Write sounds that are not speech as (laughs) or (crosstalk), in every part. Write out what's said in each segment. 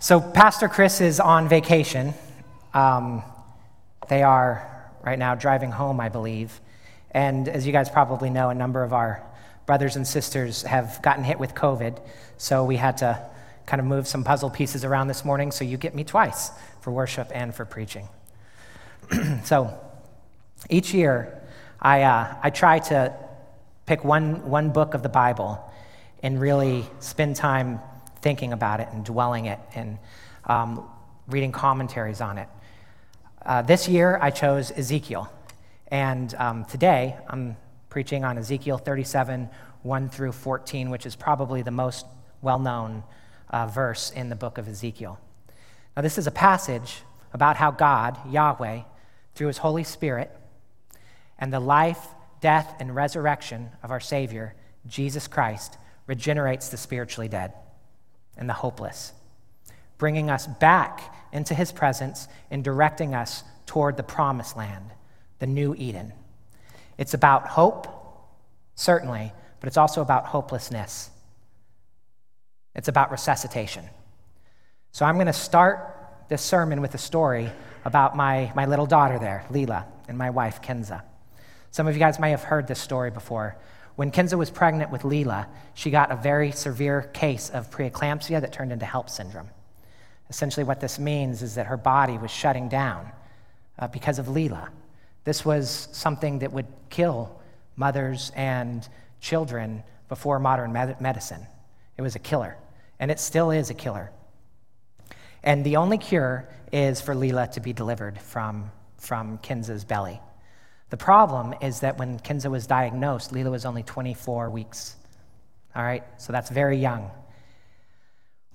So, Pastor Chris is on vacation. Um, they are right now driving home, I believe. And as you guys probably know, a number of our brothers and sisters have gotten hit with COVID. So, we had to kind of move some puzzle pieces around this morning. So, you get me twice for worship and for preaching. (clears throat) so, each year, I, uh, I try to pick one, one book of the Bible and really spend time thinking about it and dwelling it and um, reading commentaries on it. Uh, this year, I chose Ezekiel. And um, today, I'm preaching on Ezekiel 37, 1 through 14, which is probably the most well known uh, verse in the book of Ezekiel. Now, this is a passage about how God, Yahweh, through his Holy Spirit, and the life, death, and resurrection of our Savior, Jesus Christ, regenerates the spiritually dead and the hopeless, bringing us back into his presence and directing us toward the promised land, the new Eden. It's about hope, certainly, but it's also about hopelessness. It's about resuscitation. So I'm going to start this sermon with a story about my, my little daughter there, Leela, and my wife, Kenza. Some of you guys may have heard this story before. When Kenza was pregnant with Leela, she got a very severe case of preeclampsia that turned into HELLP syndrome. Essentially, what this means is that her body was shutting down uh, because of Leela. This was something that would kill mothers and children before modern med- medicine. It was a killer, and it still is a killer. And the only cure is for Leela to be delivered from, from Kenza's belly. The problem is that when Kenza was diagnosed, Leela was only 24 weeks. All right, so that's very young.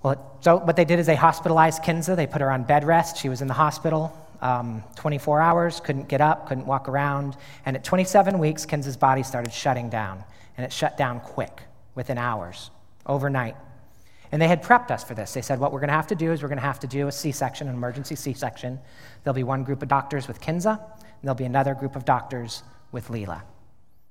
Well, so what they did is they hospitalized Kenza. They put her on bed rest. She was in the hospital um, 24 hours, couldn't get up, couldn't walk around. And at 27 weeks, Kenza's body started shutting down. And it shut down quick, within hours, overnight. And they had prepped us for this. They said, what we're going to have to do is we're going to have to do a C section, an emergency C section. There'll be one group of doctors with There'll be another group of doctors with Leela.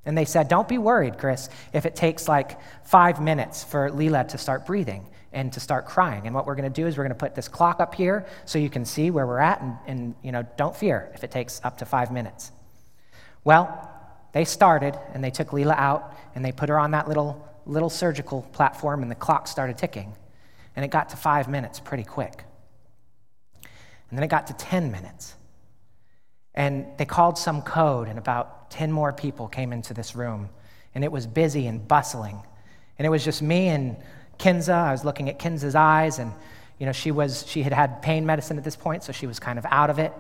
And they said, Don't be worried, Chris, if it takes like five minutes for Leela to start breathing and to start crying. And what we're going to do is we're going to put this clock up here so you can see where we're at, and, and you know, don't fear if it takes up to five minutes. Well, they started and they took Leela out and they put her on that little, little surgical platform, and the clock started ticking. And it got to five minutes pretty quick. And then it got to 10 minutes. And they called some code, and about 10 more people came into this room. And it was busy and bustling. And it was just me and Kenza. I was looking at Kenza's eyes, and you know, she, was, she had had pain medicine at this point, so she was kind of out of it.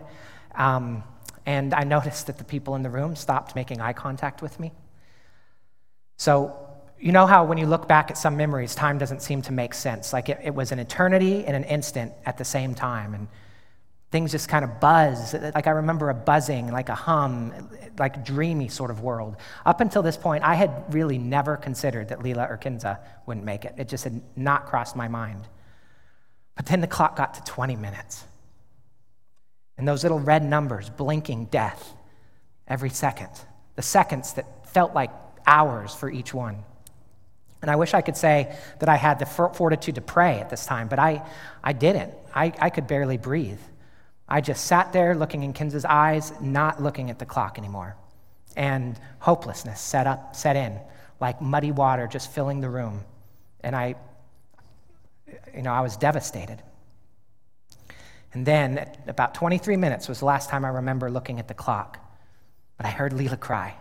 Um, and I (laughs) noticed that the people in the room stopped making eye contact with me. So, you know how when you look back at some memories, time doesn't seem to make sense. Like it, it was an eternity and an instant at the same time. And things just kind of buzz. Like I remember a buzzing, like a hum, like dreamy sort of world. Up until this point, I had really never considered that Leela or Kinza wouldn't make it. It just had not crossed my mind. But then the clock got to 20 minutes. And those little red numbers blinking death every second. The seconds that felt like hours for each one. And I wish I could say that I had the fortitude to pray at this time, but I, I didn't. I, I could barely breathe. I just sat there looking in Kinza's eyes, not looking at the clock anymore. And hopelessness set up, set in, like muddy water just filling the room. And I, you know, I was devastated. And then, about 23 minutes was the last time I remember looking at the clock. But I heard Leela cry.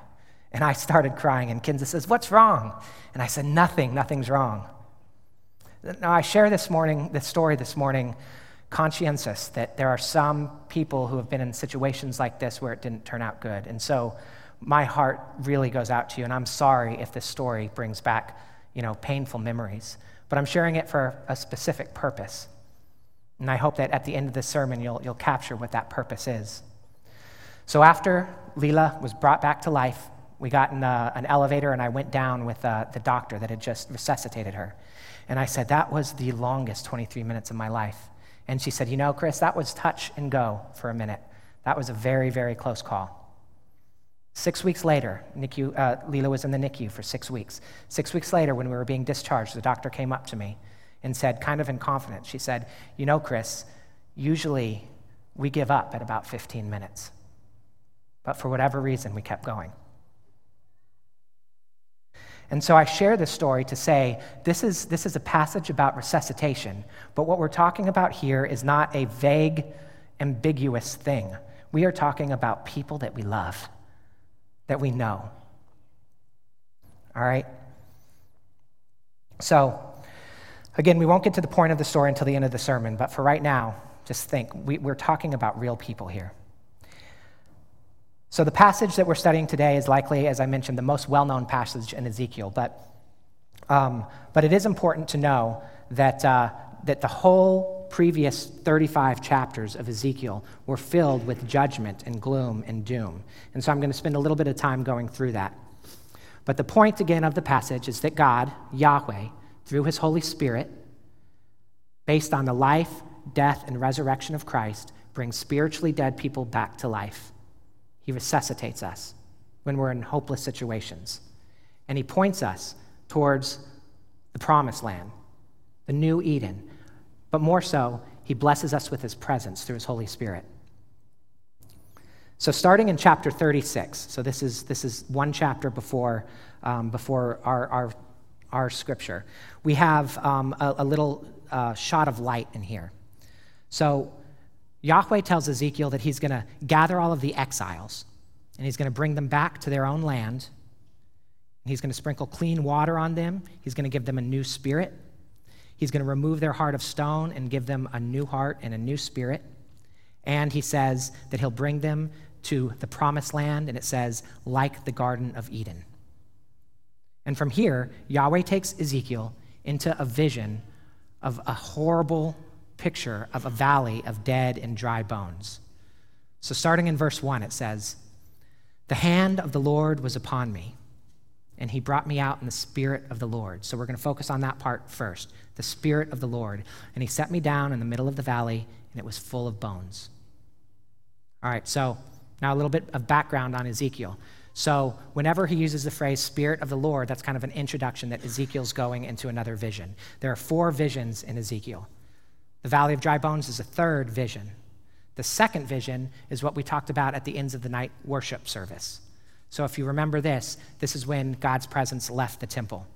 And I started crying, and Kinza says, What's wrong? And I said, Nothing, nothing's wrong. Now, I share this morning, this story this morning, conscientious that there are some people who have been in situations like this where it didn't turn out good. And so my heart really goes out to you, and I'm sorry if this story brings back, you know, painful memories. But I'm sharing it for a specific purpose. And I hope that at the end of the sermon, you'll, you'll capture what that purpose is. So after Leela was brought back to life, we got in a, an elevator, and I went down with uh, the doctor that had just resuscitated her. And I said, That was the longest 23 minutes of my life. And she said, You know, Chris, that was touch and go for a minute. That was a very, very close call. Six weeks later, NICU, uh, was in the NICU for six weeks. Six weeks later, when we were being discharged, the doctor came up to me and said, kind of in confidence, she said, You know, Chris, usually we give up at about 15 minutes. But for whatever reason, we kept going. And so I share this story to say this is, this is a passage about resuscitation, but what we're talking about here is not a vague, ambiguous thing. We are talking about people that we love, that we know. All right? So, again, we won't get to the point of the story until the end of the sermon, but for right now, just think we, we're talking about real people here. So, the passage that we're studying today is likely, as I mentioned, the most well known passage in Ezekiel, but, um, but it is important to know that, uh, that the whole previous 35 chapters of Ezekiel were filled with judgment and gloom and doom. And so, I'm going to spend a little bit of time going through that. But the point again of the passage is that God, Yahweh, through his Holy Spirit, based on the life, death, and resurrection of Christ, brings spiritually dead people back to life. He resuscitates us when we're in hopeless situations. And He points us towards the promised land, the new Eden. But more so, He blesses us with His presence through His Holy Spirit. So, starting in chapter 36, so this is, this is one chapter before, um, before our, our, our scripture, we have um, a, a, little uh, shot of light in here. So, Yahweh tells Ezekiel that he's going to gather all of the exiles and he's going to bring them back to their own land. He's going to sprinkle clean water on them. He's going to give them a new spirit. He's going to remove their heart of stone and give them a new heart and a new spirit. And he says that he'll bring them to the promised land, and it says, like the Garden of Eden. And from here, Yahweh takes Ezekiel into a vision of a horrible picture of a valley of dead and dry bones. So, starting in verse 1, it says, The hand of the Lord was upon me, and he brought me out in the spirit of the Lord. So, we're going to focus on that part first the spirit of the Lord. And he set me down in the middle of the valley, and it was full of bones. All right, so now a little bit of background on Ezekiel. So, whenever he uses the phrase Spirit of the Lord, that's kind of an introduction that Ezekiel's going into another vision. There are four visions in Ezekiel. The Valley of Dry Bones is a third vision. The second vision is what we talked about at the ends of the night worship service. So, if you remember this, this is when God's presence left the temple.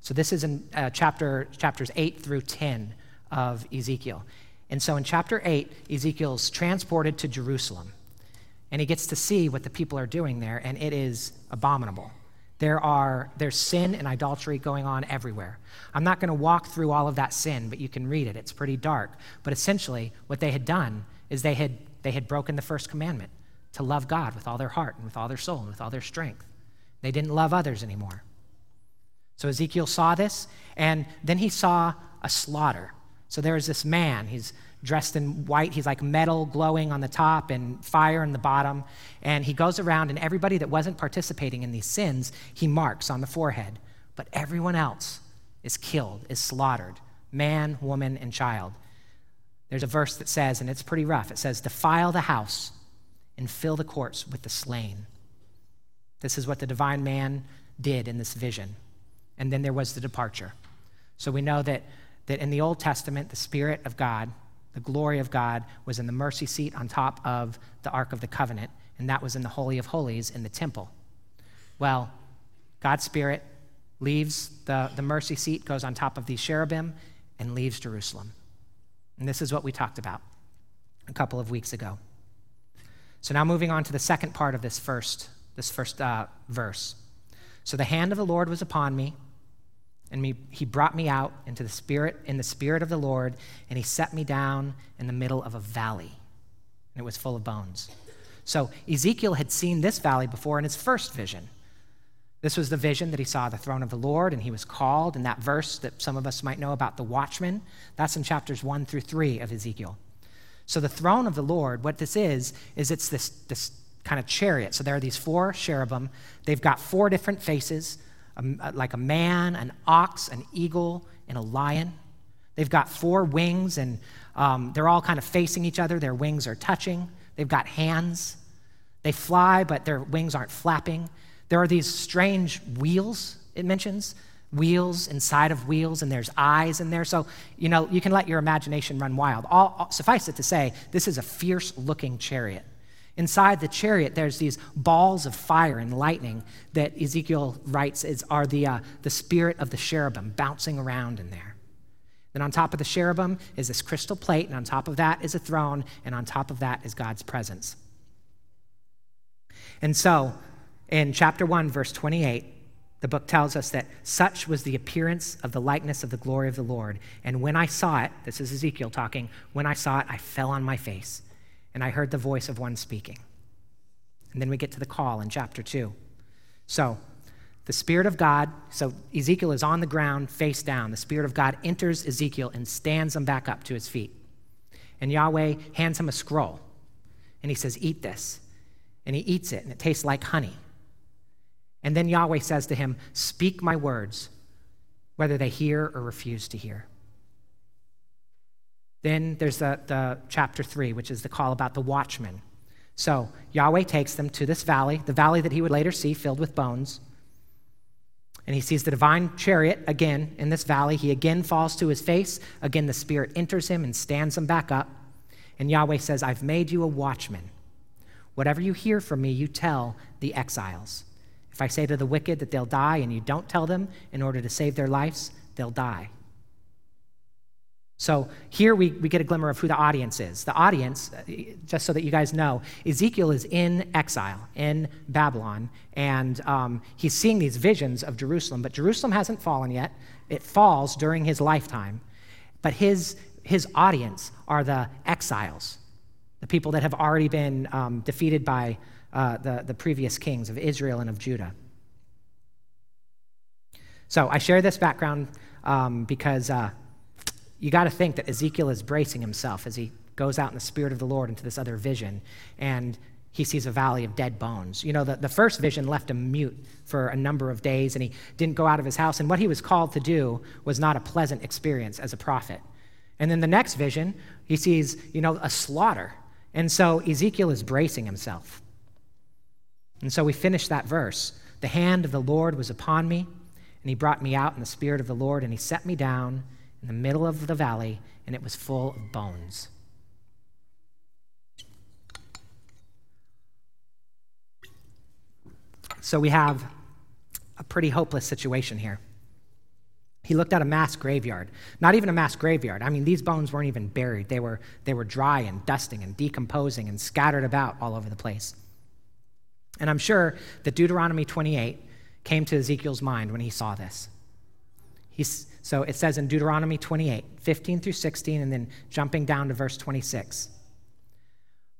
So, this is in uh, chapter, chapters 8 through 10 of Ezekiel. And so, in chapter 8, Ezekiel's transported to Jerusalem, and he gets to see what the people are doing there, and it is abominable. There are, there's sin and idolatry going on everywhere. I'm not going to walk through all of that sin, but you can read it. It's pretty dark. But essentially, what they had done is they had, they had broken the first commandment to love God with all their heart and with all their soul and with all their strength. They didn't love others anymore. So Ezekiel saw this, and then he saw a slaughter. So there is this man, he's dressed in white. He's like metal glowing on the top and fire in the bottom. And he goes around, and everybody that wasn't participating in these sins, he marks on the forehead. But everyone else is killed, is slaughtered man, woman, and child. There's a verse that says, and it's pretty rough it says, Defile the house and fill the courts with the slain. This is what the divine man did in this vision. And then there was the departure. So we know that, that in the Old Testament, the Spirit of God the glory of God was in the mercy seat on top of the Ark of the Covenant, and that was in the Holy of Holies in the temple. Well, God's Spirit leaves the, the mercy seat, goes on top of these cherubim, and leaves Jerusalem. And this is what we talked about a couple of weeks ago. So now moving on to the second part of this first, this first uh, verse. So the hand of the Lord was upon me and me, he brought me out into the spirit in the spirit of the lord and he set me down in the middle of a valley and it was full of bones so ezekiel had seen this valley before in his first vision this was the vision that he saw the throne of the lord and he was called in that verse that some of us might know about the watchman that's in chapters 1 through 3 of ezekiel so the throne of the lord what this is is it's this, this kind of chariot so there are these four cherubim they've got four different faces like a man, an ox, an eagle, and a lion. They've got four wings, and um, they're all kind of facing each other. Their wings are touching. They've got hands. They fly, but their wings aren't flapping. There are these strange wheels, it mentions, wheels inside of wheels, and there's eyes in there. So, you know, you can let your imagination run wild. All, all, suffice it to say, this is a fierce looking chariot. Inside the chariot, there's these balls of fire and lightning that Ezekiel writes is, are the, uh, the spirit of the cherubim bouncing around in there. Then on top of the cherubim is this crystal plate, and on top of that is a throne, and on top of that is God's presence. And so, in chapter 1, verse 28, the book tells us that such was the appearance of the likeness of the glory of the Lord. And when I saw it, this is Ezekiel talking, when I saw it, I fell on my face, and I heard the voice of one speaking. And then we get to the call in chapter 2. So, the Spirit of God, so Ezekiel is on the ground, face down. The Spirit of God enters Ezekiel and stands him back up to his feet. And Yahweh hands him a scroll, and he says, Eat this. And he eats it, and it tastes like honey. And then Yahweh says to him, Speak my words, whether they hear or refuse to hear. Then there's the, the chapter three, which is the call about the watchman. So Yahweh takes them to this valley, the valley that he would later see filled with bones. And he sees the divine chariot again in this valley. He again falls to his face. Again, the Spirit enters him and stands him back up. And Yahweh says, I've made you a watchman. Whatever you hear from me, you tell the exiles. If I say to the wicked that they'll die and you don't tell them in order to save their lives, they'll die. So here we, we get a glimmer of who the audience is. The audience, uh, just so that you guys know, Ezekiel is in exile in Babylon, and um, he's seeing these visions of Jerusalem, but Jerusalem hasn't fallen yet. It falls during his lifetime. But his, his audience are the exiles, the people that have already been um, defeated by uh, the, the previous kings of Israel and of Judah. So I share this background um, because uh, you got to think that Ezekiel is bracing himself as he goes out in the Spirit of the Lord into this other vision, and he sees a valley of dead bones. You know, the, the first vision left him mute for a number of days, and he didn't go out of his house, and what he was called to do was not a pleasant experience as a prophet. And then the next vision, he sees, you know, a slaughter. And so Ezekiel is bracing himself. And so we finish that verse. The hand of the Lord was upon me, and he brought me out in the spirit of the Lord, and he set me down in the middle of the valley, and it was full of bones. So we have a pretty hopeless situation here. He looked at a mass graveyard. Not even a mass graveyard. I mean, these bones weren't even buried. They were, they were dry and dusting and decomposing and scattered about all over the place. And I'm sure that Deuteronomy 28 came to Ezekiel's mind when he saw this. He's, so it says in Deuteronomy 28, 15 through 16, and then jumping down to verse 26.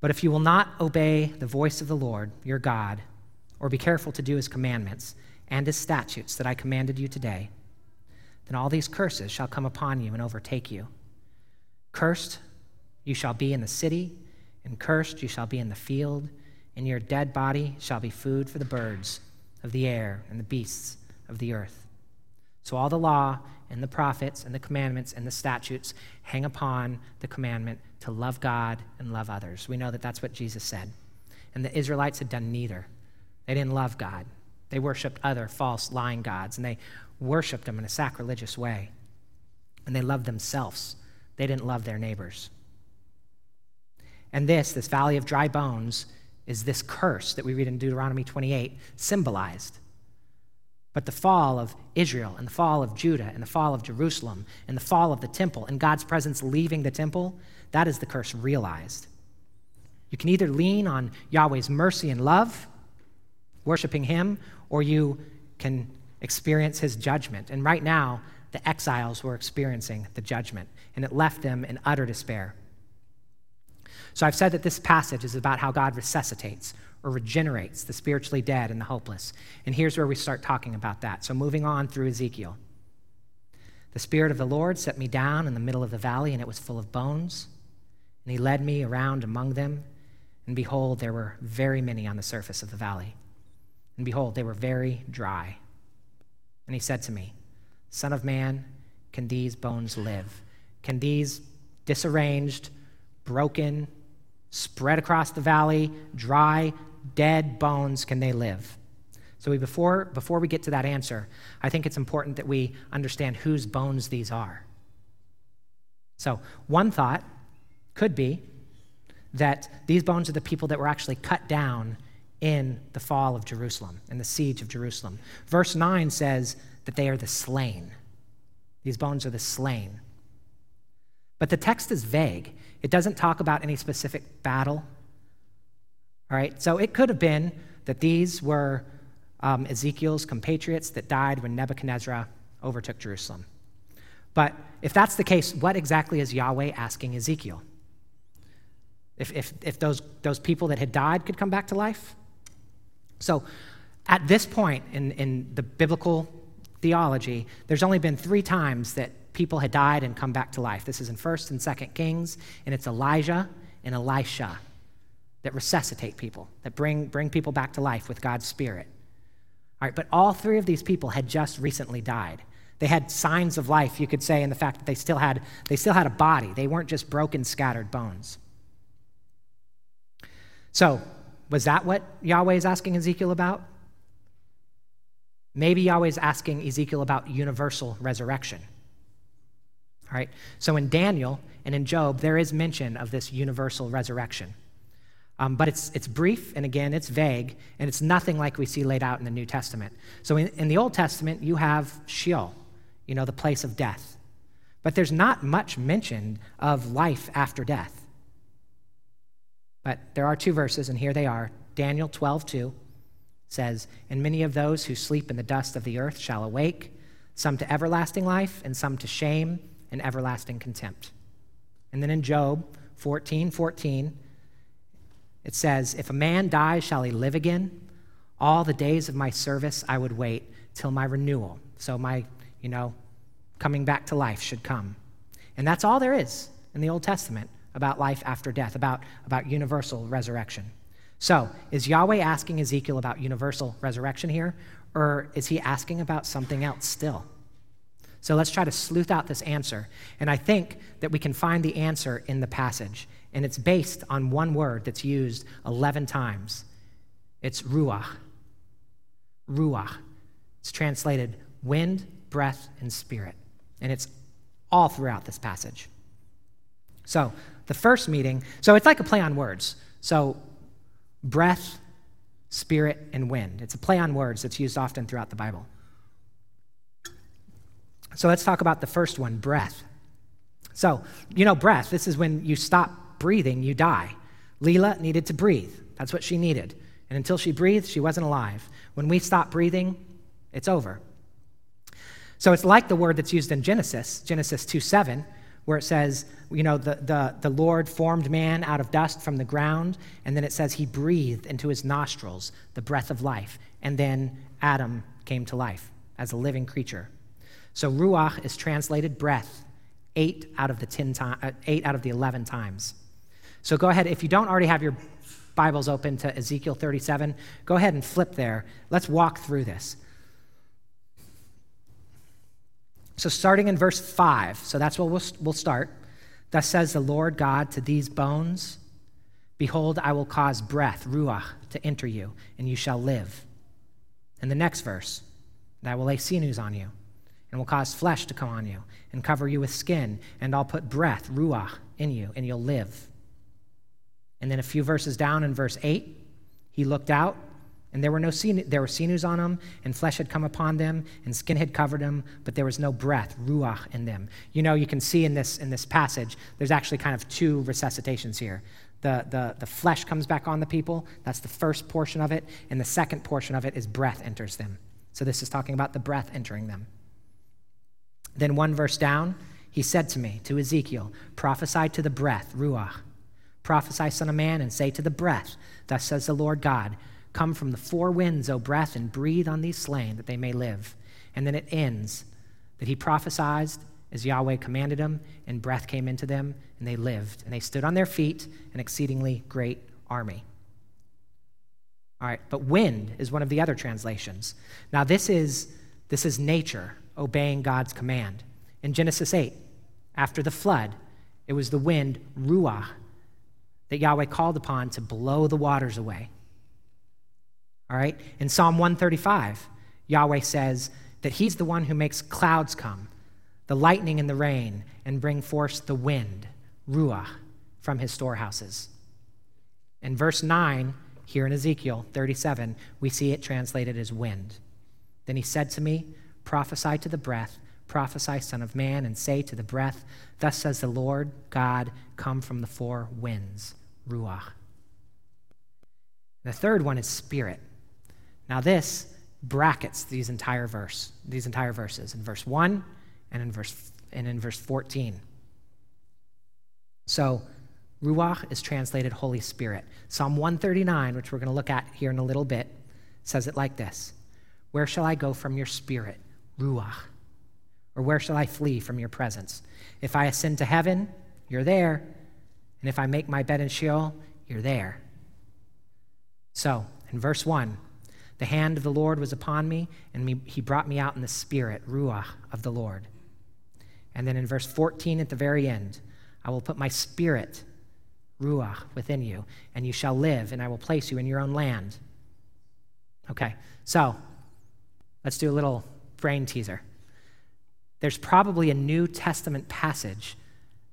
But if you will not obey the voice of the Lord, your God, or be careful to do his commandments and his statutes that I commanded you today, then all these curses shall come upon you and overtake you. Cursed you shall be in the city, and cursed you shall be in the field and your dead body shall be food for the birds of the air and the beasts of the earth. So all the law and the prophets and the commandments and the statutes hang upon the commandment to love God and love others. We know that that's what Jesus said. And the Israelites had done neither. They didn't love God. They worshiped other false, lying gods, and they worshiped them in a sacrilegious way. And they loved themselves. They didn't love their neighbors. And this, this valley of dry bones, is this curse that we read in Deuteronomy 28 symbolized. But the fall of Israel and the fall of Judah and the fall of Jerusalem and the fall of the temple and God's presence leaving the temple, that is the curse realized. You can either lean on Yahweh's mercy and love, worshiping Him, or you can experience His judgment. And right now, the exiles were experiencing the judgment, and it left them in utter despair. So I've said that this passage is about how God resuscitates or regenerates the spiritually dead and the hopeless. And here's where we start talking about that. So moving on through Ezekiel. The Spirit of the Lord set me down in the middle of the valley, and it was full of bones. And he led me around among them. And behold, there were very many on the surface of the valley. And behold, they were very dry. And he said to me, Son of man, can these bones live? Can these disarranged, broken, spread across the valley, dry, dead bones, can they live? So we, before, before we get to that answer, I think it's important that we understand whose bones these are. So one thought could be that these bones are the people that were actually cut down in the fall of Jerusalem, and the siege of Jerusalem. Verse 9 says that they are the slain. These bones are the slain. But the text is vague. It doesn't talk about any specific battle. All right, so it could have been that these were um, Ezekiel's compatriots that died when Nebuchadnezzar overtook Jerusalem. But if that's the case, what exactly is Yahweh asking Ezekiel? If, if, if those, those people that had died could come back to life? So at this point in, in the biblical theology, there's only been three times that people had died and come back to life. This is in 1st and 2nd Kings, and it's Elijah and Elisha that resuscitate people, that bring, bring people back to life with God's Spirit. All right, but all three of these people had just recently died. They had signs of life, you could say, in the fact that they still had, they still had a body. They weren't just broken, scattered bones. So, was that what Yahweh is asking Ezekiel about? Maybe Yahweh is asking Ezekiel about universal resurrection. All right, so in Daniel and in Job, there is mention of this universal resurrection. Um, but it's, it's brief, and again, it's vague, and it's nothing like we see laid out in the New Testament. So in, in the Old Testament, you have Sheol, you know, the place of death. But there's not much mention of life after death. But there are two verses, and here they are. Daniel 12, 2 says, And many of those who sleep in the dust of the earth shall awake, some to everlasting life, and some to shame and everlasting contempt. And then in Job 14, 14, it says, If a man dies, shall he live again? All the days of my service I would wait till my renewal. So my, you know, coming back to life should come. And that's all there is in the Old Testament about life after death, about, about universal resurrection. So, is Yahweh asking Ezekiel about universal resurrection here, or is he asking about something else still? So let's try to sleuth out this answer. And I think that we can find the answer in the passage and it's based on one word that's used 11 times. It's ruach. Ruach. It's translated wind, breath, and spirit. And it's all throughout this passage. So, the first meeting, so it's like a play on words. So, breath, spirit, and wind. It's a play on words that's used often throughout the Bible. So, let's talk about the first one breath. So, you know, breath, this is when you stop breathing, you die. Leela needed to breathe. That's what she needed. And until she breathed, she wasn't alive. When we stop breathing, it's over. So it's like the word that's used in Genesis, Genesis 2 7, where it says, you know, the, the, the Lord formed man out of dust from the ground, and then it says he breathed into his nostrils the breath of life, and then Adam came to life as a living creature. So ruach is translated breath eight out of the, ten time, uh, eight out of the 11 times. So go ahead, if you don't already have your Bibles open to Ezekiel 37, go ahead and flip there. Let's walk through this. So, starting in verse 5, so that's where we'll, we'll start. Thus says the Lord God to these bones Behold, I will cause breath, Ruach, to enter you, and you shall live. And the next verse, and I will lay sinews on you, and will cause flesh to come on you, and cover you with skin, and I'll put breath, Ruach, in you, and you'll live. And then a few verses down in verse 8, he looked out, and there were no there were sinews on them, and flesh had come upon them, and skin had covered them, but there was no breath, ruach, in them. You know, you can see in this in this passage, there's actually kind of two resuscitations here. The, the, the flesh comes back on the people. That's the first portion of it. And the second portion of it is breath enters them. So this is talking about the breath entering them. Then one verse down, he said to me, to Ezekiel, prophesy to the breath, ruach Prophesy, Son of Man, and say to the breath, Thus says the Lord God, Come from the four winds, O breath, and breathe on these slain that they may live. And then it ends that he prophesied as Yahweh commanded him, and breath came into them, and they lived. And they stood on their feet, an exceedingly great army. All right, but wind is one of the other translations. Now, this is, this is nature obeying God's command. In Genesis 8, after the flood, it was the wind, Ruach, that Yahweh called upon to blow the waters away. All right? In Psalm 135, Yahweh says that He's the one who makes clouds come, the lightning and the rain, and bring forth the wind, Ruach, from His storehouses. In verse 9, here in Ezekiel 37, we see it translated as wind. Then he said to me, Prophesy to the breath, prophesy, Son of Man, and say to the breath, Thus says the Lord God, come from the four winds, Ruach. The third one is spirit. Now, this brackets these entire verse, these entire verses in verse 1 and in verse and in verse 14. So, Ruach is translated Holy Spirit. Psalm 139, which we're going to look at here in a little bit, says it like this Where shall I go from your spirit, Ruach? Or where shall I flee from your presence? If I ascend to heaven, you're there. And if I make my bed in Sheol, you're there. So, in verse 1, the hand of the Lord was upon me, and he brought me out in the spirit, Ruach of the Lord. And then in verse 14 at the very end, I will put my spirit Ruach, within you, and you shall live, and I will place you in your own land. Okay, so let's do a little brain teaser. There's probably a New Testament passage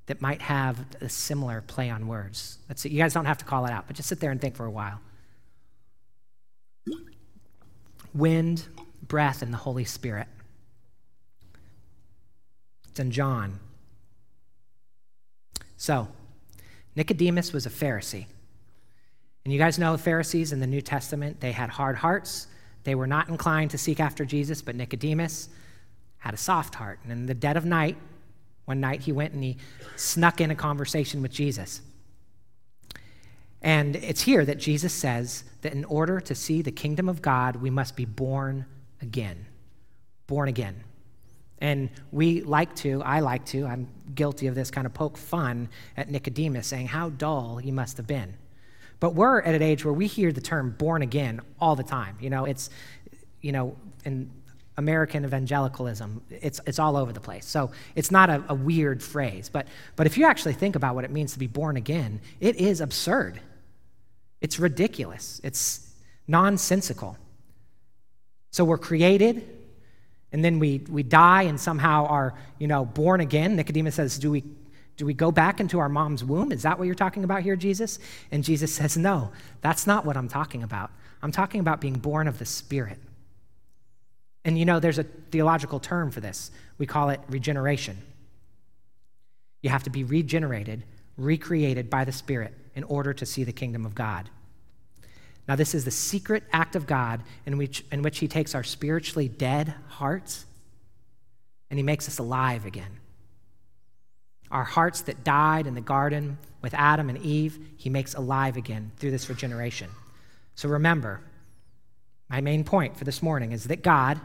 that might have a similar play on words. Let's see, you guys don't have to call it out, but just sit there and think for a while. Wind, breath, and the Holy Spirit. It's in John. So, Nicodemus was a Pharisee. And you guys know Pharisees in the New Testament, they had hard hearts. They were not inclined to seek after Jesus, but Nicodemus had a soft heart. And in the dead of night, one night he went and he snuck in a conversation with Jesus. And it's here that Jesus says that in order to see the kingdom of God, we must be born again. Born again. And we like to, I like to, I'm guilty of this, kind of poke fun at Nicodemus, saying how dull he must have been. But we're at an age where we hear the term born again all the time. You know, it's, you know, in American evangelicalism, it's, it's all over the place. So it's not a, a weird phrase. But, but if you actually think about what it means to be born again, it is absurd. It's ridiculous. It's nonsensical. So we're created and then we, we die and somehow are, you know, born again. Nicodemus says, do we, do we go back into our mom's womb? Is that what you're talking about here, Jesus? And Jesus says, no, that's not what I'm talking about. I'm talking about being born of the Spirit. And you know, there's a theological term for this. We call it regeneration. You have to be regenerated, recreated by the Spirit in order to see the kingdom of God. Now, this is the secret act of God in which, in which He takes our spiritually dead hearts and He makes us alive again. Our hearts that died in the garden with Adam and Eve, He makes alive again through this regeneration. So remember, my main point for this morning is that God,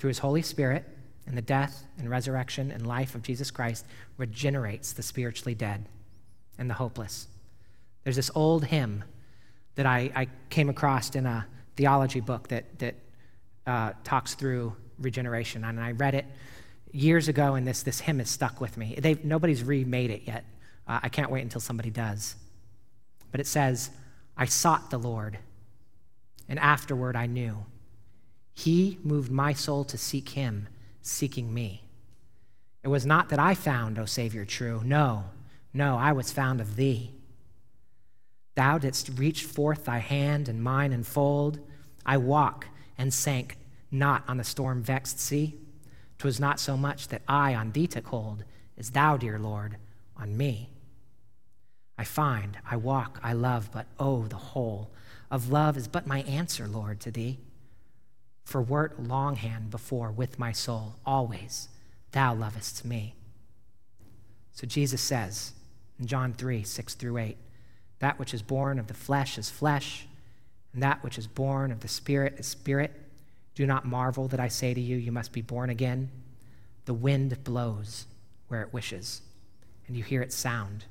through His Holy Spirit and the death and resurrection and life of Jesus Christ, regenerates the spiritually dead and the hopeless. There's this old hymn that I, I came across in a theology book that, that uh, talks through regeneration. And I read it years ago, and this, this hymn has stuck with me. They've, nobody's remade it yet. Uh, I can't wait until somebody does. But it says, I sought the Lord, and afterward I knew. He moved my soul to seek him, seeking me. It was not that I found, O Savior, true. No, no, I was found of thee. Thou didst reach forth thy hand and mine enfold. I walk and sank not on the storm vexed sea. 'Twas not so much that I on thee took hold, as thou, dear Lord, on me. I find, I walk, I love, but oh, the whole of love is but my answer, Lord, to thee. For wert longhand before with my soul, always thou lovest me. So Jesus says in John 3 6 through 8, that which is born of the flesh is flesh, and that which is born of the Spirit is spirit. Do not marvel that I say to you, You must be born again. The wind blows where it wishes, and you hear its sound,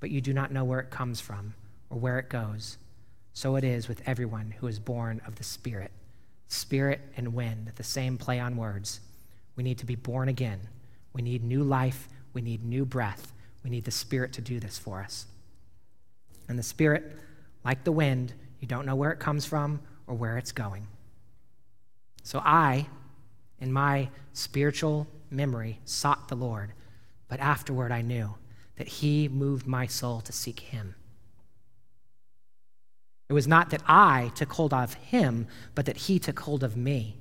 but you do not know where it comes from or where it goes. So it is with everyone who is born of the Spirit. Spirit and wind, the same play on words. We need to be born again. We need new life. We need new breath. We need the Spirit to do this for us. And the Spirit, like the wind, You don't know where it comes from or where it's going. So I, in my spiritual memory, sought the Lord, but afterward I knew that He moved my soul to seek Him. It was not that I took hold of Him, but that He took hold of me.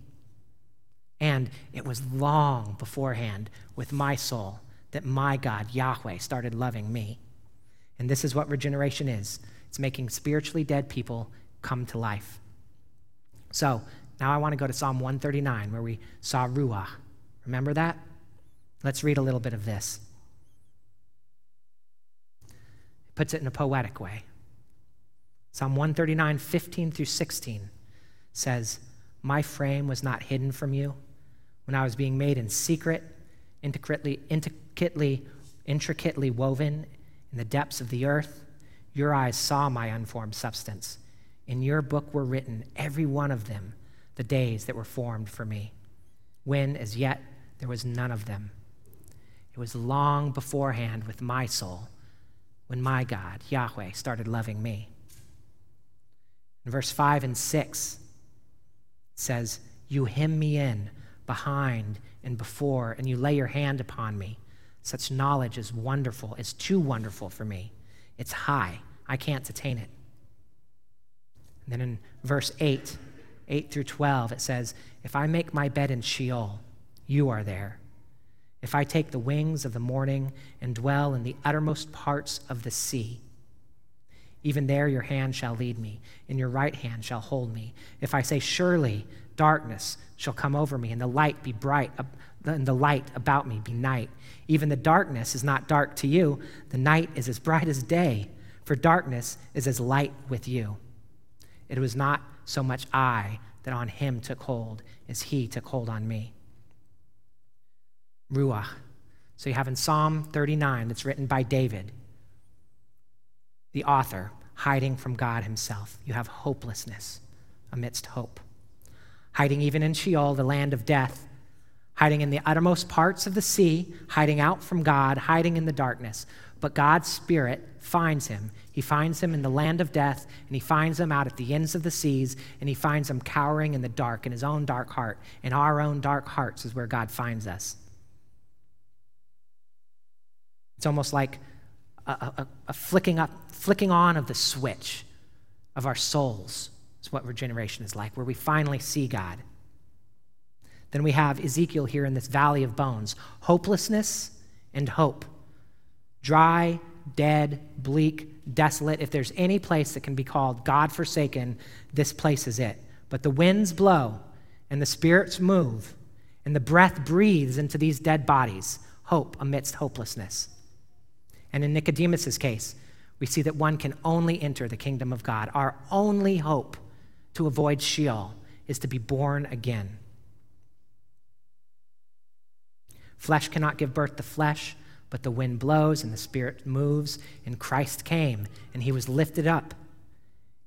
And it was long beforehand with my soul that my God, Yahweh, started loving me. And this is what regeneration is it's making spiritually dead people come to life. So now I want to go to Psalm 139, where we saw Ruach. Remember that? Let's read a little bit of this. It puts it in a poetic way. Psalm 139, 15 through 16 says, My frame was not hidden from you when I was being made in secret, intricately, intricately, intricately woven in the depths of the earth. Your eyes saw my unformed substance. In your book were written, every one of them, the days that were formed for me, when as yet there was none of them. It was long beforehand with my soul when my God, Yahweh, started loving me. In verse 5 and 6, it says, You hem me in behind and before, and you lay your hand upon me. Such knowledge is wonderful, it's too wonderful for me. It's high, I can't attain it. And then in verse 8, 8 through 12, it says, If I make my bed in Sheol, you are there. If I take the wings of the morning and dwell in the uttermost parts of the sea, even there your hand shall lead me, and your right hand shall hold me. If I say, Surely darkness shall come over me, and the light be bright, and the light about me be night. Even the darkness is not dark to you, the night is as bright as day, for darkness is as light with you. It was not so much I that on him took hold as he took hold on me. Ruach. So you have in Psalm 39 that's written by David, the author, hiding from God himself. You have hopelessness amidst hope. Hiding even in Sheol, the land of death, hiding in the uttermost parts of the sea, hiding out from God, hiding in the darkness. But God's Spirit finds him. He finds him in the land of death, and he finds him out at the ends of the seas, and he finds him cowering in the dark, in his own dark heart. In our own dark hearts is where God finds us. It's almost like a, a, a flicking up, flicking on of the switch of our souls. Is what regeneration is like, where we finally see God. Then we have Ezekiel here in this valley of bones hopelessness and hope. Dry, dead, bleak, desolate. If there's any place that can be called God forsaken, this place is it. But the winds blow and the spirits move and the breath breathes into these dead bodies, hope amidst hopelessness. And in Nicodemus's case, we see that one can only enter the kingdom of God. Our only hope to avoid Sheol is to be born again. Flesh cannot give birth to flesh, but the wind blows and the Spirit moves, and Christ came, and he was lifted up.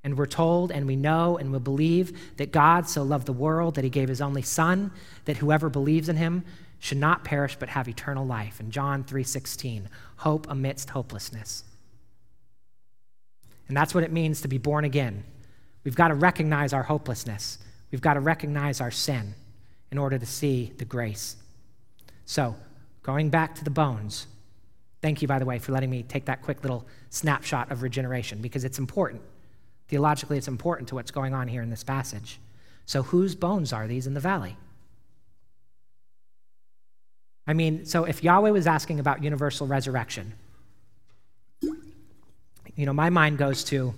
And we're told, and we know, and we believe that God so loved the world that he gave his only Son, that whoever believes in him should not perish but have eternal life. In John 3:16, hope amidst hopelessness. And that's what it means to be born again. We've got to recognize our hopelessness. We've got to recognize our sin in order to see the grace. So, going back to the bones, Thank you, by the way, for letting me take that quick little snapshot of regeneration because it's important. Theologically, it's important to what's going on here in this passage. So, whose bones are these in the valley? I mean, so if Yahweh was asking about universal resurrection, you know, my mind goes to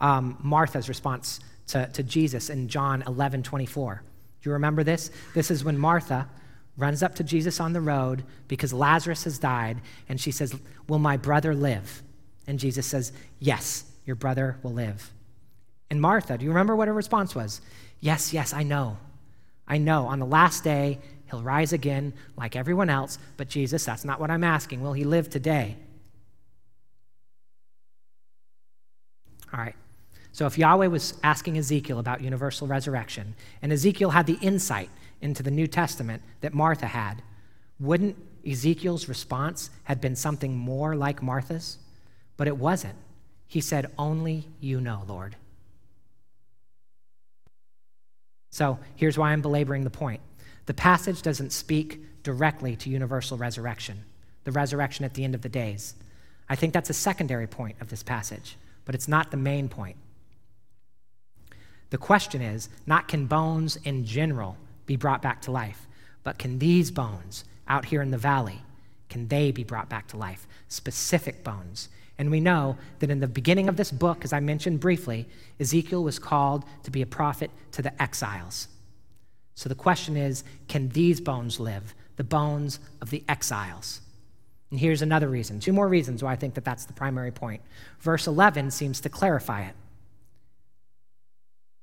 um, Martha's response to, to Jesus in John 11 24. Do you remember this? This is when Martha runs up to Jesus on the road because Lazarus has died, and she says, Will my brother live? And Jesus says, Yes, your brother will live. And Martha, do you remember what her response was? Yes, yes, I know. I know. On the last day, he'll rise again like everyone else, but Jesus, that's not what I'm asking. Will he live today? All right. So if Yahweh was asking Ezekiel about universal resurrection, and Ezekiel had the insight into the New Testament that Martha had, wouldn't Ezekiel's response have been something more like Martha's? But it wasn't. He said, Only you know, Lord. So here's why I'm belaboring the point the passage doesn't speak directly to universal resurrection, the resurrection at the end of the days. I think that's a secondary point of this passage, but it's not the main point. The question is not can bones in general be brought back to life, but can these bones out here in the valley, can they be brought back to life? Specific bones. And we know that in the beginning of this book, as I mentioned briefly, Ezekiel was called to be a prophet to the exiles. So the question is can these bones live? The bones of the exiles. And here's another reason, two more reasons why I think that that's the primary point. Verse 11 seems to clarify it.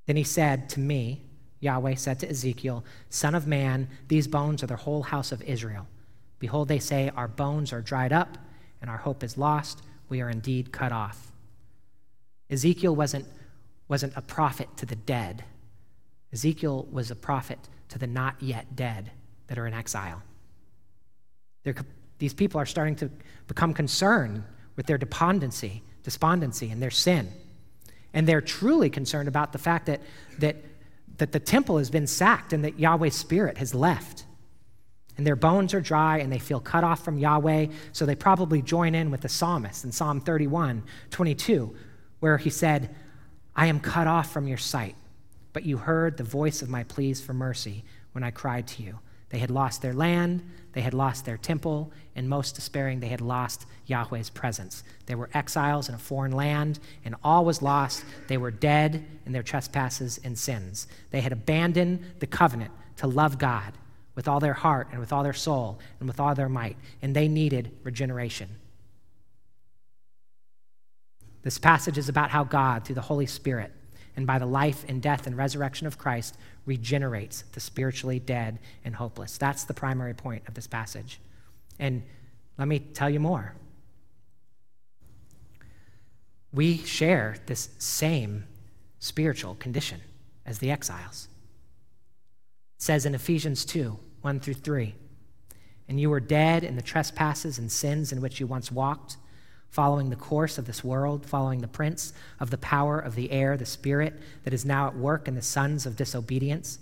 Then he said to me, Yahweh said to Ezekiel, Son of man, these bones are the whole house of Israel. Behold, they say, Our bones are dried up, and our hope is lost. We are indeed cut off. Ezekiel wasn't, wasn't a prophet to the dead. Ezekiel was a prophet to the not yet dead that are in exile. They're, these people are starting to become concerned with their despondency, despondency and their sin. And they're truly concerned about the fact that, that, that the temple has been sacked and that Yahweh's spirit has left. And their bones are dry and they feel cut off from Yahweh, so they probably join in with the psalmist in Psalm 31 22, where he said, I am cut off from your sight. But you heard the voice of my pleas for mercy when I cried to you. They had lost their land, they had lost their temple, and most despairing, they had lost Yahweh's presence. They were exiles in a foreign land, and all was lost. They were dead in their trespasses and sins. They had abandoned the covenant to love God with all their heart and with all their soul and with all their might, and they needed regeneration. This passage is about how God, through the Holy Spirit, and by the life and death and resurrection of Christ, regenerates the spiritually dead and hopeless. That's the primary point of this passage. And let me tell you more. We share this same spiritual condition as the exiles. It says in Ephesians 2 1 through 3, and you were dead in the trespasses and sins in which you once walked following the course of this world, following the prince of the power of the air, the spirit that is now at work in the sons of disobedience,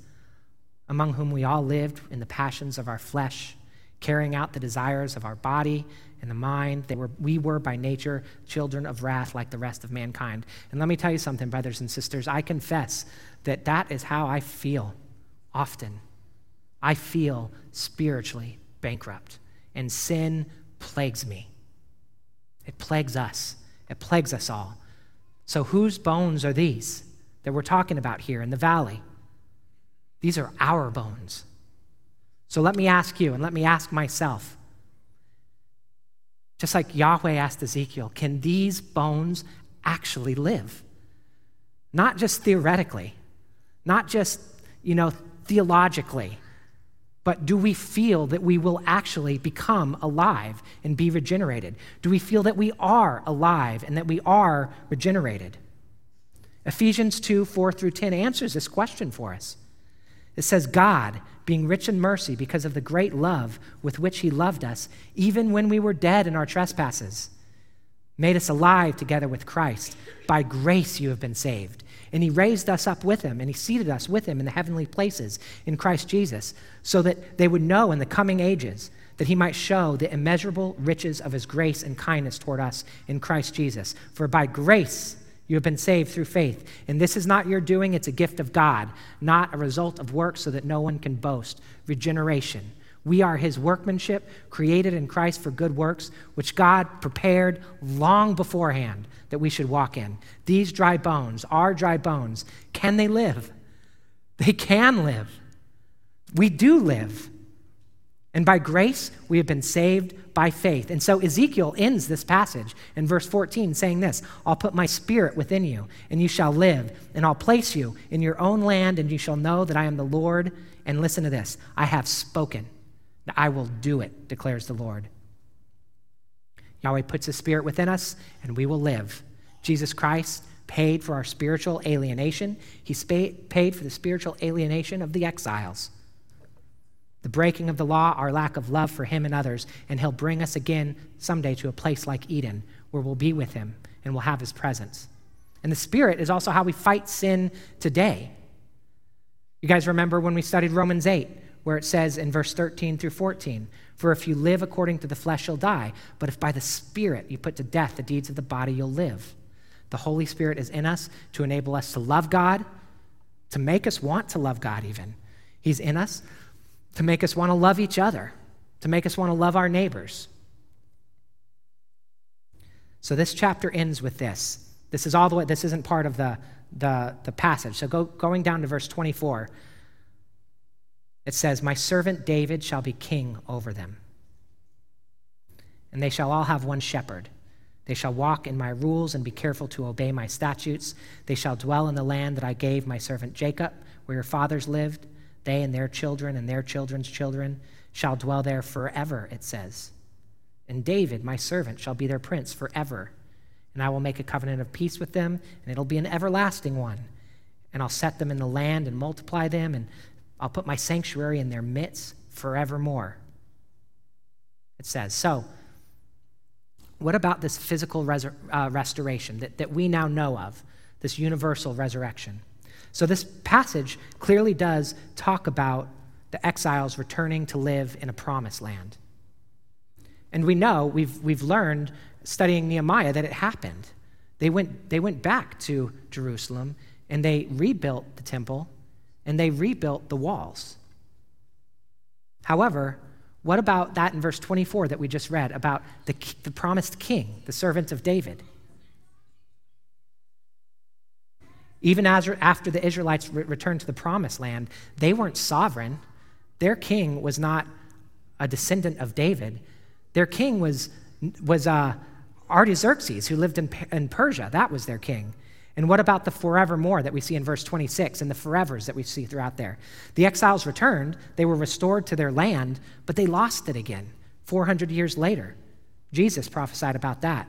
among whom we all lived in the passions of our flesh, carrying out the desires of our body and the mind. They were, we were by nature children of wrath like the rest of mankind. And let me tell you something, brothers and sisters. I confess that that is how I feel often. I feel spiritually bankrupt, and sin plagues me. It plagues us, it plagues us all. So, whose bones are these that we're talking about here in the valley? These are our bones. So, let me ask you and let me ask myself just like Yahweh asked Ezekiel, can these bones actually live? Not just theoretically, not just, you know, theologically, but do we feel that we will actually become alive and be regenerated? Do we feel that we are alive and that we are regenerated? Ephesians 2 4 through 10 answers this question for us. It says, God, being rich in mercy because of the great love with which he loved us, even when we were dead in our trespasses, made us alive together with Christ. By grace you have been saved and he raised us up with him, and he seated us with him in the heavenly places in Christ Jesus, so that they would know in the coming ages that he might show the immeasurable riches of his grace and kindness toward us in Christ Jesus. For by grace you have been saved through faith. And this is not your doing, it's a gift of God, not a result of works, so that no one can boast. Regeneration we are his workmanship, created in Christ for good works, which God prepared long beforehand that we should walk in. These dry bones, our dry bones, can they live? They can live. We do live. And by grace, we have been saved by faith. And so Ezekiel ends this passage in verse 14 saying this I'll put my spirit within you, and you shall live, and I'll place you in your own land, and you shall know that I am the Lord. And listen to this I have spoken. I will do it, declares the Lord. Yahweh puts his spirit within us, and we will live. Jesus Christ paid for our spiritual alienation. He paid for the spiritual alienation of the exiles. The breaking of the law, our lack of love for him and others, and he'll bring us again someday to a place like Eden where we'll be with him and we'll have his presence. And the Spirit is also how we fight sin today. You guys remember when we studied Romans 8, where it says in verse 13 through 14, For if you live according to the flesh, you'll die. But if by the Spirit you put to death the deeds of the body, you'll live. The Holy Spirit is in us to enable us to love God, to make us want to love God, even. He's in us to make us want to love each other, to make us want to love our neighbors. So this chapter ends with this. This is all the way, this isn't part of the, the, the passage. So go, going down to verse 24, it says, My servant David shall be king over them. And they shall all have one shepherd. They shall walk in my rules and be careful to obey my statutes. They shall dwell in the land that I gave my servant Jacob, where your fathers lived. They and their children and their children's children shall dwell there forever, it says. And David, my servant, shall be their prince forever. And I will make a covenant of peace with them, and it'll be an everlasting one. And I'll set them in the land and multiply them, and I'll put my sanctuary in their midst forevermore. It says. So, what about this physical uh, restoration that, that we now know of, this universal resurrection? So, this passage clearly does talk about the exiles returning to live in a promised land. And we know, we've, we've learned studying Nehemiah that it happened. They went, they went back to Jerusalem and they rebuilt the temple and they rebuilt the walls. However, what about that in verse 24 that we just read about the, the promised king, the servant of David? Even as, after the Israelites re- returned to the promised land, they weren't sovereign. Their king was not a descendant of David. Their king was, was uh, Artaxerxes, who lived in, in Persia. That was their king. And what about the forevermore that we see in verse 26 and the forevers that we see throughout there? The exiles returned, they were restored to their land, but they lost it again 400 years later. Jesus prophesied about that.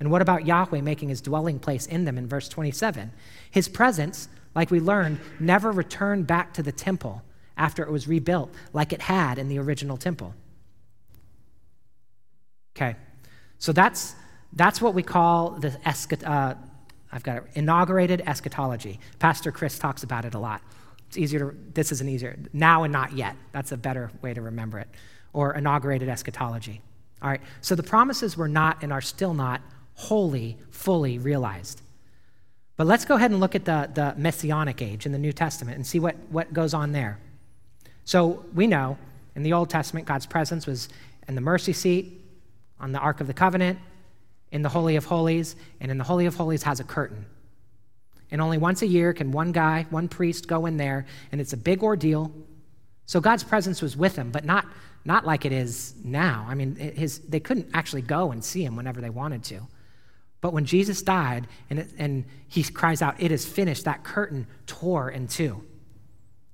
And what about Yahweh making his dwelling place in them in verse 27? His presence, like we learned, never returned back to the temple after it was rebuilt like it had in the original temple. Okay, so that's, that's what we call the eschat- uh, I've got it, inaugurated eschatology. Pastor Chris talks about it a lot. It's easier to, this is an easier, now and not yet. That's a better way to remember it. Or inaugurated eschatology. All right, so the promises were not and are still not wholly, fully realized. But let's go ahead and look at the, the messianic age in the New Testament and see what, what goes on there. So we know in the Old Testament, God's presence was in the mercy seat, on the Ark of the Covenant, in the Holy of Holies, and in the Holy of Holies has a curtain. And only once a year can one guy, one priest go in there, and it's a big ordeal. So God's presence was with him, but not, not like it is now. I mean, his, they couldn't actually go and see him whenever they wanted to. But when Jesus died and, it, and he cries out, It is finished, that curtain tore in two.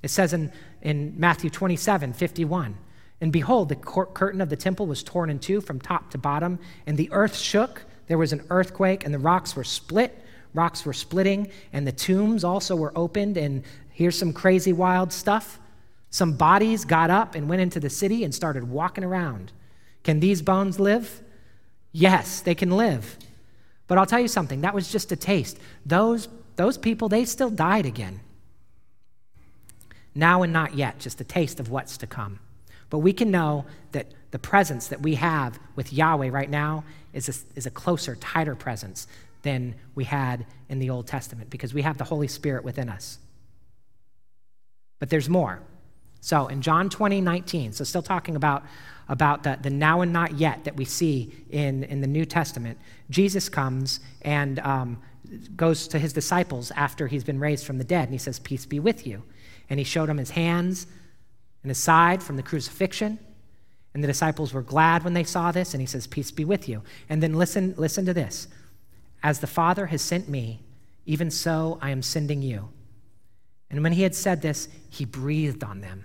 It says in, in Matthew 27 51, and behold, the curtain of the temple was torn in two from top to bottom, and the earth shook. There was an earthquake, and the rocks were split. Rocks were splitting, and the tombs also were opened. And here's some crazy, wild stuff. Some bodies got up and went into the city and started walking around. Can these bones live? Yes, they can live. But I'll tell you something, that was just a taste. Those, those people, they still died again. Now and not yet, just a taste of what's to come. But we can know that the presence that we have with Yahweh right now is a, is a closer, tighter presence than we had in the Old Testament because we have the Holy Spirit within us. But there's more. So in John 20, 19, so still talking about, about the, the now and not yet that we see in, in the New Testament, Jesus comes and um, goes to his disciples after he's been raised from the dead, and he says, Peace be with you. And he showed them his hands and aside from the crucifixion. And the disciples were glad when they saw this, and he says, Peace be with you. And then listen, listen to this. As the Father has sent me, even so I am sending you. And when he had said this, he breathed on them.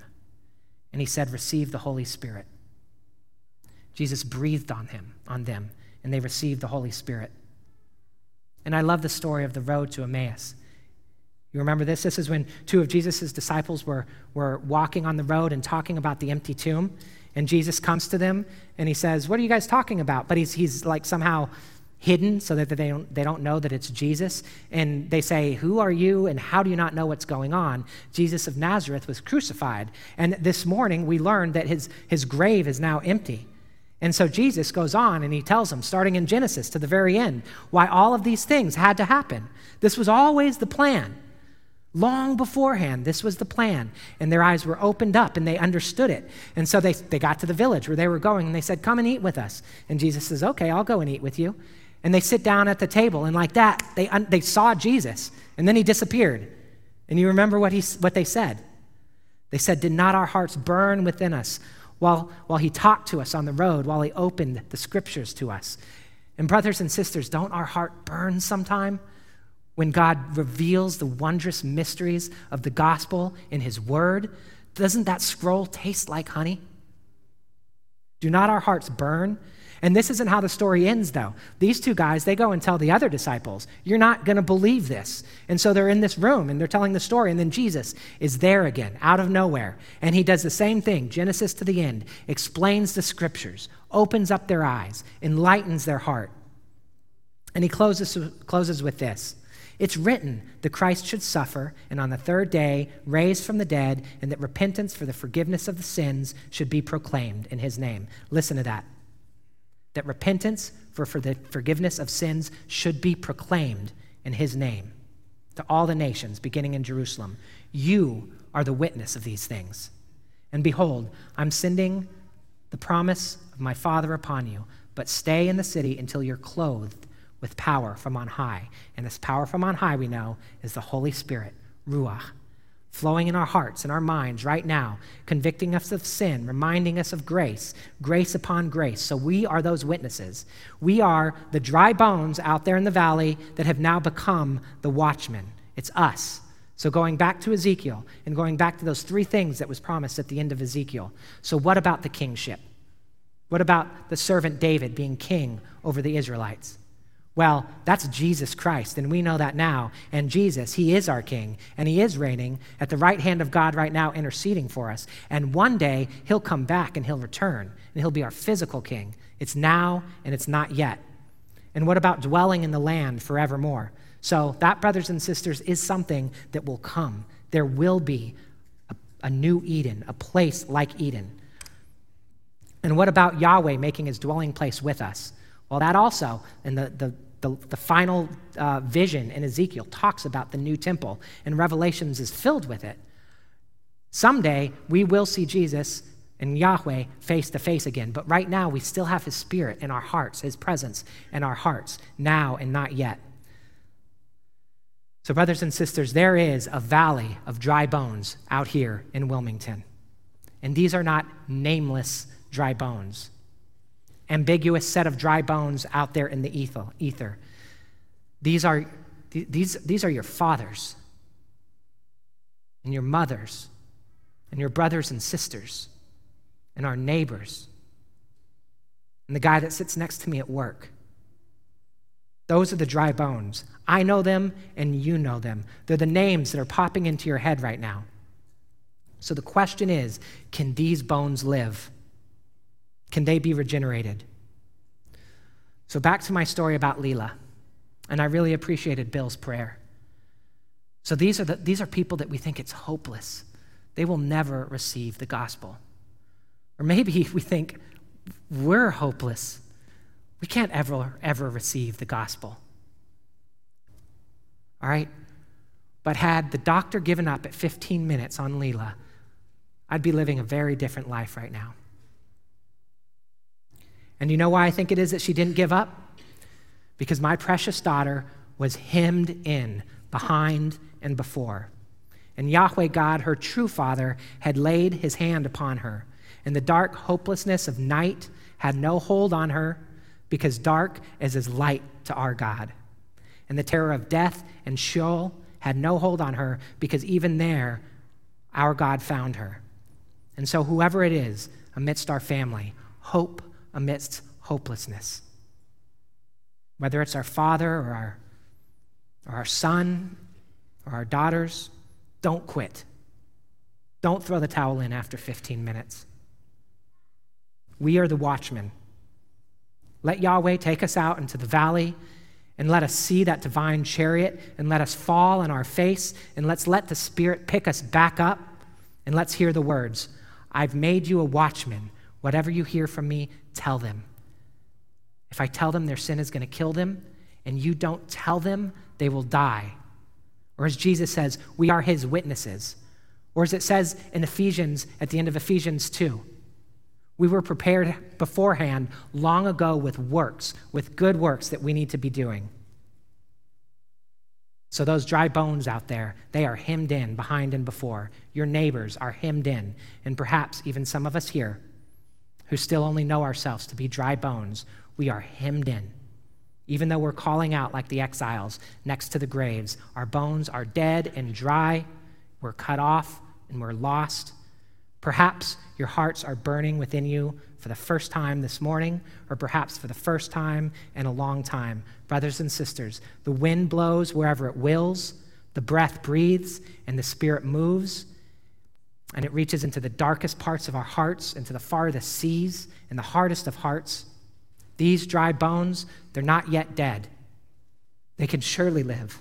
And he said, Receive the Holy Spirit. Jesus breathed on him, on them, and they received the Holy Spirit. And I love the story of the road to Emmaus. You remember this? This is when two of Jesus' disciples were, were walking on the road and talking about the empty tomb. And Jesus comes to them and he says, What are you guys talking about? But he's, he's like somehow hidden so that they don't, they don't know that it's Jesus. And they say, Who are you and how do you not know what's going on? Jesus of Nazareth was crucified. And this morning we learned that his, his grave is now empty. And so Jesus goes on and he tells them, starting in Genesis to the very end, why all of these things had to happen. This was always the plan. Long beforehand, this was the plan. And their eyes were opened up and they understood it. And so they, they got to the village where they were going and they said, Come and eat with us. And Jesus says, Okay, I'll go and eat with you. And they sit down at the table, and like that, they, they saw Jesus, and then he disappeared. And you remember what, he, what they said? They said, Did not our hearts burn within us while, while he talked to us on the road, while he opened the scriptures to us? And, brothers and sisters, don't our heart burn sometime when God reveals the wondrous mysteries of the gospel in his word? Doesn't that scroll taste like honey? Do not our hearts burn? And this isn't how the story ends, though. These two guys, they go and tell the other disciples, You're not going to believe this. And so they're in this room and they're telling the story. And then Jesus is there again, out of nowhere. And he does the same thing, Genesis to the end, explains the scriptures, opens up their eyes, enlightens their heart. And he closes, closes with this. It's written that Christ should suffer and on the third day raise from the dead, and that repentance for the forgiveness of the sins should be proclaimed in his name. Listen to that that repentance for, for the forgiveness of sins should be proclaimed in his name to all the nations, beginning in Jerusalem. You are the witness of these things. And behold, I'm sending the promise of my Father upon you, but stay in the city until you're clothed with power from on high. And this power from on high, we know, is the Holy Spirit, Ruach flowing in our hearts and our minds right now, convicting us of sin, reminding us of grace, grace upon grace. So we are those witnesses. We are the dry bones out there in the valley that have now become the watchmen. It's us. So going back to Ezekiel and going back to those three things that was promised at the end of Ezekiel. So what about the kingship? What about the servant David being king over the Israelites? Well, that's Jesus Christ, and we know that now. And Jesus, He is our King, and He is reigning at the right hand of God right now, interceding for us. And one day, He'll come back and He'll return, and He'll be our physical King. It's now and it's not yet. And what about dwelling in the land forevermore? So, that, brothers and sisters, is something that will come. There will be a, a new Eden, a place like Eden. And what about Yahweh making His dwelling place with us? Well, that also, in the, the, the, the final uh, vision in Ezekiel, talks about the new temple, and Revelations is filled with it. Someday, we will see Jesus and Yahweh face to face again, but right now, we still have His Spirit in our hearts, His presence in our hearts, now and not yet. So, brothers and sisters, there is a valley of dry bones out here in Wilmington. And these are not nameless dry bones ambiguous set of dry bones out there in the ether. These are, these, these are your fathers and your mothers and your brothers and sisters and our neighbors and the guy that sits next to me at work. Those are the dry bones. I know them and you know them. They're the names that are popping into your head right now. So the question is can these bones live? Can they be regenerated? So, back to my story about Leela, and I really appreciated Bill's prayer. So, these are, the, these are people that we think it's hopeless. They will never receive the gospel. Or maybe (laughs) we think we're hopeless. We can't ever, ever receive the gospel. All right? But had the doctor given up at 15 minutes on Leela, I'd be living a very different life right now. And you know why I think it is that she didn't give up? Because my precious daughter was hemmed in behind and before. And Yahweh God, her true father, had laid his hand upon her. And the dark hopelessness of night had no hold on her, because dark is as light to our God. And the terror of death and Sheol had no hold on her, because even there our God found her. And so, whoever it is amidst our family, hope amidst hopelessness. Whether it's our father or our, or our son or our daughters, don't quit. Don't throw the towel in after 15 minutes. We are the watchmen. Let Yahweh take us out into the valley and let us see that divine chariot and let us fall on our face and let's let the Spirit pick us back up and let's hear the words I've made you a watchman. Whatever you hear from me, tell them. If I tell them their sin is going to kill them and you don't tell them, they will die. Or as Jesus says, we are his witnesses. Or as it says in Ephesians, at the end of Ephesians 2, we were prepared beforehand long ago with works, with good works that we need to be doing. So, those dry bones out there, they are hemmed in behind and before. Your neighbors are hemmed in. And perhaps even some of us here who still only know ourselves to be dry bones, we are hemmed in. Even though we're calling out like the exiles next to the graves, our bones are dead and dry, we're cut off, and we're lost. Perhaps your hearts are burning within you for the first time this morning, or perhaps for the first time in a long time. Brothers and sisters, the wind blows wherever it wills, the breath breathes, and the Spirit moves. And it reaches into the darkest parts of our hearts, into the farthest seas, and the hardest of hearts. These dry bones, they're not yet dead. They can surely live.